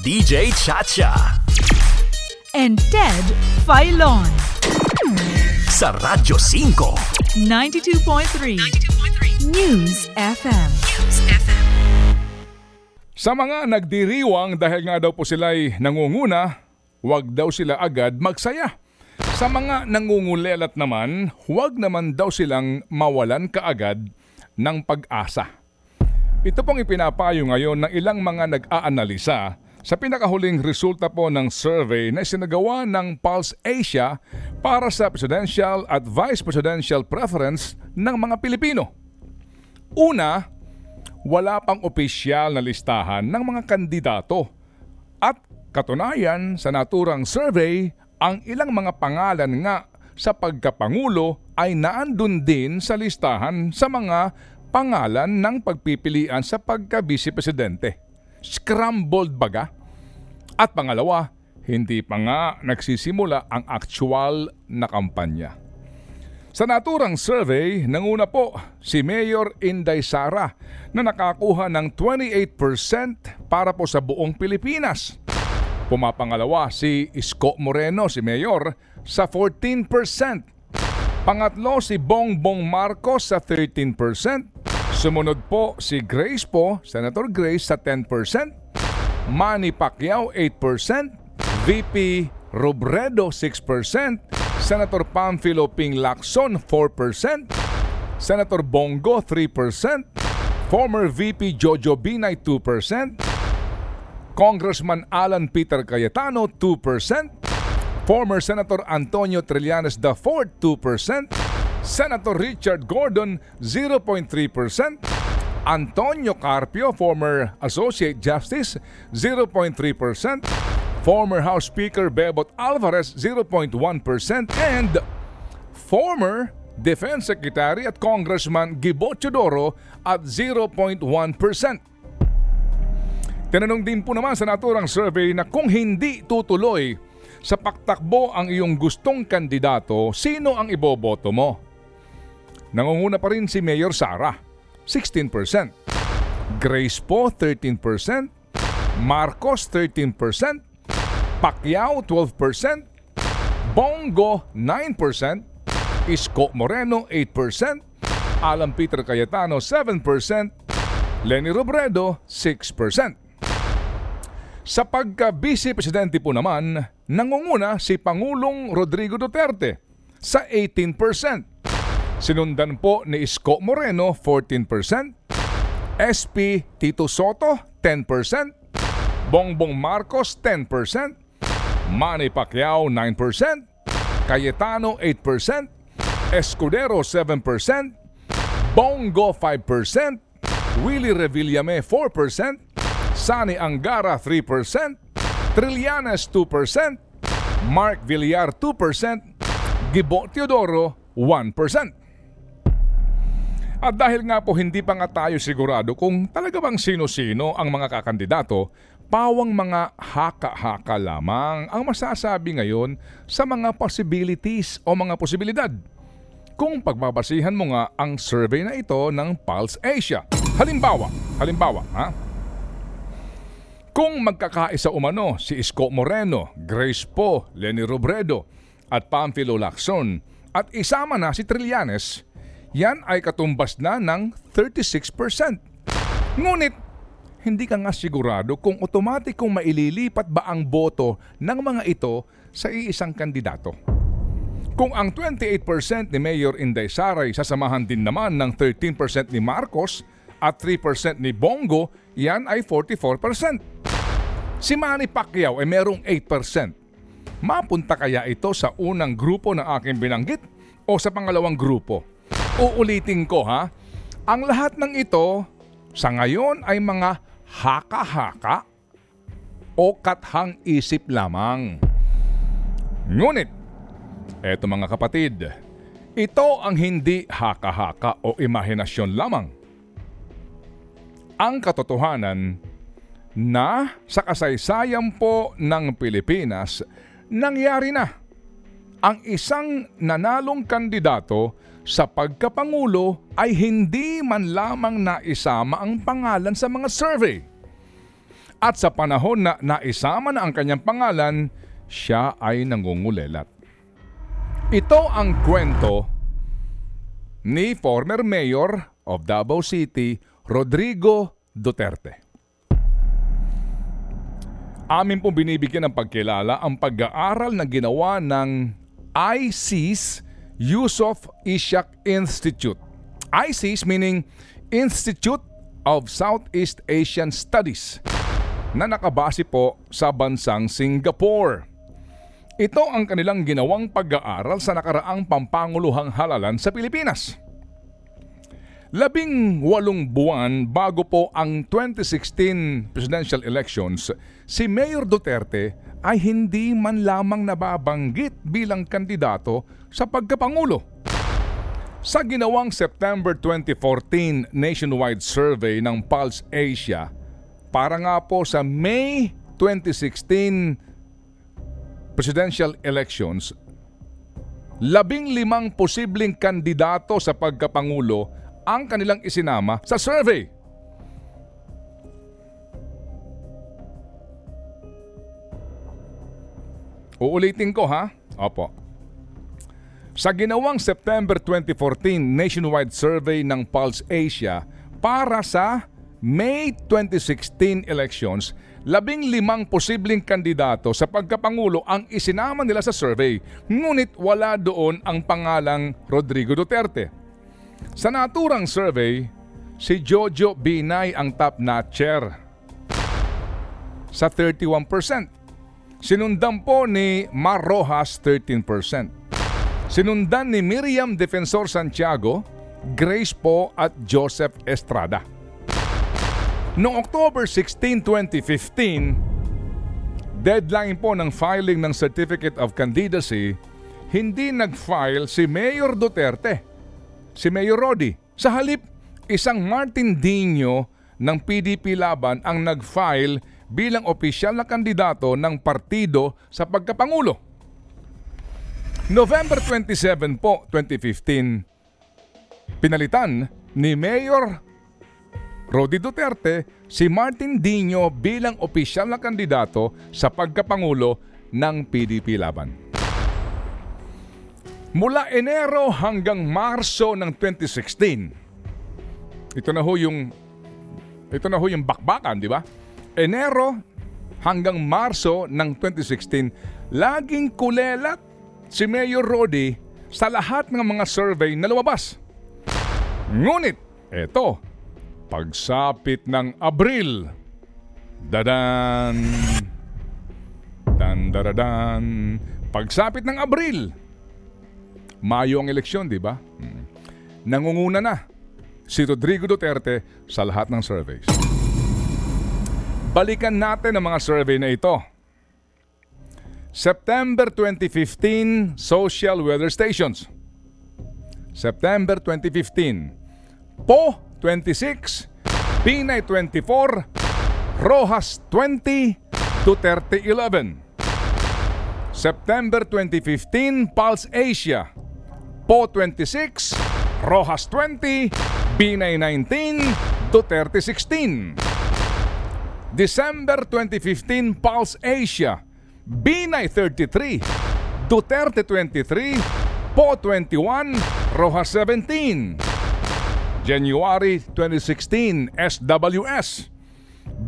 DJ Chacha. and Ted Filon. Sa Radyo 5. 92.3 News FM. Sa mga nagdiriwang dahil nga daw po sila'y nangunguna, huwag daw sila agad magsaya. Sa mga nangungulelat naman, huwag naman daw silang mawalan kaagad ng pag-asa. Ito pong ipinapayo ngayon ng ilang mga nag-aanalisa sa pinakahuling resulta po ng survey na sinagawa ng Pulse Asia para sa presidential at vice presidential preference ng mga Pilipino. Una, wala pang opisyal na listahan ng mga kandidato. At katunayan sa naturang survey, ang ilang mga pangalan nga sa pagkapangulo ay naandun din sa listahan sa mga pangalan ng pagpipilian sa pagka-vice presidente. Scrambled baga? At pangalawa, hindi pa nga nagsisimula ang actual na kampanya. Sa naturang survey, nanguna po si Mayor Inday Sara na nakakuha ng 28% para po sa buong Pilipinas. Pumapangalawa si Isko Moreno, si Mayor, sa 14%. Pangatlo si Bongbong Marcos sa 13%. Sumunod po si Grace po, Senator Grace sa 10%. Manny Pacquiao 8%. VP Robredo 6%. Senator Pamphilo Ping Lacson 4%. Senator Bongo 3%. Former VP Jojo Binay 2%. Congressman Alan Peter Cayetano 2%. Former Senator Antonio Trillanes IV 2%. Senator Richard Gordon 0.3%. Antonio Carpio, former Associate Justice 0.3%. Former House Speaker Bebot Alvarez 0.1% and former Defense Secretary at Congressman Gibo Teodoro at 0.1%. Tinanong din po naman sa naturang survey na kung hindi tutuloy sa paktakbo ang iyong gustong kandidato, sino ang iboboto mo? Nangunguna pa rin si Mayor Sara, 16%. Grace po, 13%. Marcos, 13%. Pacquiao, 12%. Bongo, 9%. Isko Moreno, 8%. Alan Peter Cayetano, 7%. Lenny Robredo, 6%. Sa pagka-vice presidente po naman, nangunguna si Pangulong Rodrigo Duterte sa 18%. Sinundan po ni Isko Moreno 14%, SP Tito Soto 10%, Bongbong Marcos 10%, Manny Pacquiao 9%, Cayetano 8%, Escudero 7%, Bongo 5%, Willie Revillame 4%, Sani Angara 3%, Trillanes 2%, Mark Villar 2%, Gibo Teodoro 1%. At dahil nga po hindi pa nga tayo sigurado kung talaga bang sino-sino ang mga kakandidato, pawang mga haka-haka lamang ang masasabi ngayon sa mga possibilities o mga posibilidad. Kung pagbabasihan mo nga ang survey na ito ng Pulse Asia. Halimbawa, halimbawa, ha? Kung magkakaisa umano si Isko Moreno, Grace Po, Lenny Robredo at Pamphilo Lacson at isama na si Trillanes, yan ay katumbas na ng 36%. Ngunit, hindi ka nga sigurado kung otomatikong maililipat ba ang boto ng mga ito sa iisang kandidato. Kung ang 28% ni Mayor Inday Saray sasamahan din naman ng 13% ni Marcos at 3% ni Bongo, yan ay 44%. Si Manny Pacquiao ay merong 8%. Mapunta kaya ito sa unang grupo na aking binanggit o sa pangalawang grupo? Uulitin ko ha, ang lahat ng ito sa ngayon ay mga haka-haka o kathang isip lamang. Ngunit, eto mga kapatid, ito ang hindi haka-haka o imahinasyon lamang. Ang katotohanan na sa kasaysayan po ng Pilipinas, nangyari na ang isang nanalong kandidato sa pagkapangulo ay hindi man lamang naisama ang pangalan sa mga survey. At sa panahon na naisama na ang kanyang pangalan, siya ay nangungulelat. Ito ang kwento ni former mayor of Davao City, Rodrigo Duterte. Amin po binibigyan ng pagkilala ang pag-aaral na ginawa ng ICES Yusuf Ishak Institute. ICES meaning Institute of Southeast Asian Studies na nakabase po sa bansang Singapore. Ito ang kanilang ginawang pag-aaral sa nakaraang pampanguluhang halalan sa Pilipinas. Labing walong buwan bago po ang 2016 presidential elections, si Mayor Duterte ay hindi man lamang nababanggit bilang kandidato sa pagkapangulo. Sa ginawang September 2014 nationwide survey ng Pulse Asia, para nga po sa May 2016 presidential elections, labing limang posibleng kandidato sa pagkapangulo ang kanilang isinama sa survey. Uulitin ko ha? Opo. Sa ginawang September 2014 nationwide survey ng Pulse Asia para sa May 2016 elections, labing limang posibleng kandidato sa pagkapangulo ang isinama nila sa survey, ngunit wala doon ang pangalang Rodrigo Duterte. Sa naturang survey, si Jojo Binay ang top notcher sa 31%. Sinundan po ni Mar Rojas 13%. Sinundan ni Miriam Defensor Santiago, Grace po at Joseph Estrada. Noong October 16, 2015, deadline po ng filing ng Certificate of Candidacy, hindi nag-file si Mayor Duterte, si Mayor Rodi. Sa halip, isang Martin Dino ng PDP Laban ang nag-file bilang opisyal na kandidato ng partido sa pagkapangulo. November 27 po, 2015, pinalitan ni Mayor Rodi Duterte si Martin Dino bilang opisyal na kandidato sa pagkapangulo ng PDP Laban. Mula Enero hanggang Marso ng 2016. Ito na ho yung ito na ho yung bakbakan, di ba? Enero hanggang Marso ng 2016, laging kulelat si Mayor Rodi sa lahat ng mga survey na lumabas. Ngunit, eto, Pagsapit ng Abril. Dadan. Dandaradan. Pagsapit ng Abril. Mayo ang eleksyon, di ba? Hmm. Nangunguna na si Rodrigo Duterte sa lahat ng surveys. Balikan natin ang mga survey na ito. September 2015 Social Weather Stations. September 2015. Po 26, Pinay 24, Rojas 20, Duterte 11. September 2015, Pulse Asia, Po 26, Rojas 20, Binay 19, Duterte 16. December 2015, Pulse Asia, Binay 33, Duterte 23, Po 21, Rojas 17. January 2016, SWS.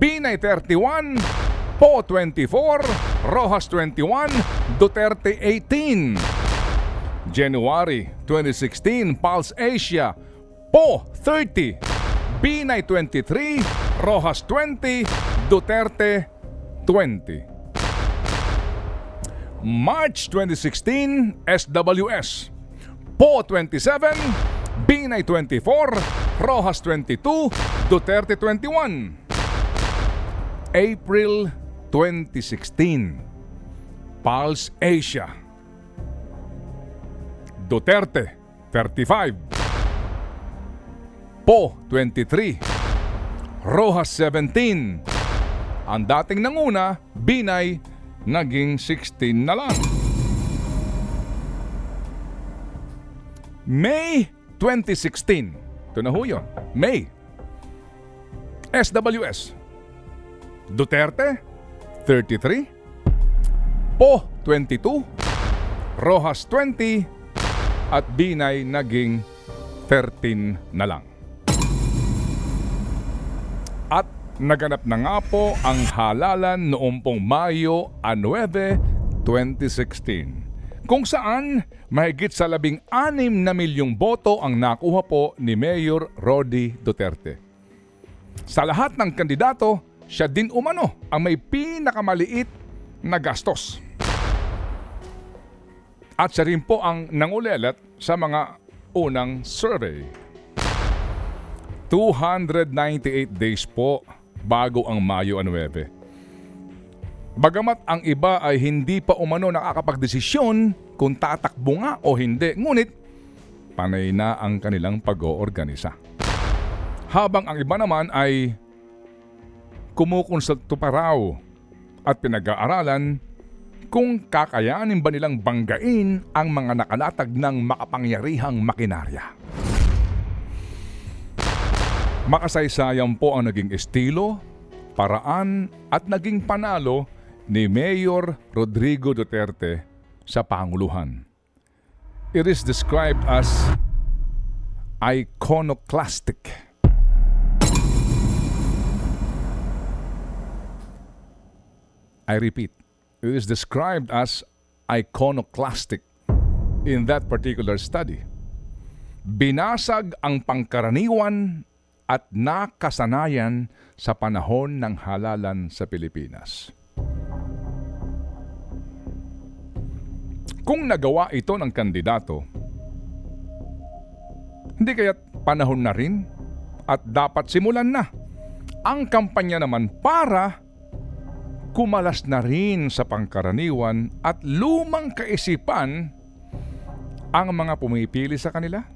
Binay 31, Po 24, Rojas 21, Duterte 18. January 2016, Pulse Asia, Po 30, Binay 23, Rojas 20, Duterte 20. March 2016, SWS, Po 27, Binay 24, Rojas 22, Duterte 21. April 2016, Pulse Asia. Duterte 35, Po 23, Rojas 17. Ang dating nanguna, Binay, naging 16 na lang. May 2016. Ito na ho yun. May. SWS. Duterte, 33. Po, 22. Rojas, 20. At Binay naging 13 na lang. At naganap na nga po ang halalan noong pong Mayo 9, 2016 kung saan mahigit sa labing anim na milyong boto ang nakuha po ni Mayor Rodi Duterte. Sa lahat ng kandidato, siya din umano ang may pinakamaliit na gastos. At siya rin po ang nangulelat sa mga unang survey. 298 days po bago ang Mayo 9. Bagamat ang iba ay hindi pa umano nakakapagdesisyon kung tatakbo nga o hindi, ngunit panay na ang kanilang pag-oorganisa. Habang ang iba naman ay kumukonsulto pa raw at pinag-aaralan kung kakayanin ba nilang banggain ang mga nakalatag ng makapangyarihang makinarya. Makasaysayan po ang naging estilo, paraan at naging panalo ni Mayor Rodrigo Duterte sa Panguluhan. It is described as iconoclastic. I repeat, it is described as iconoclastic in that particular study. Binasag ang pangkaraniwan at nakasanayan sa panahon ng halalan sa Pilipinas. Kung nagawa ito ng kandidato, hindi kaya't panahon na rin at dapat simulan na ang kampanya naman para kumalas na rin sa pangkaraniwan at lumang kaisipan ang mga pumipili sa kanila?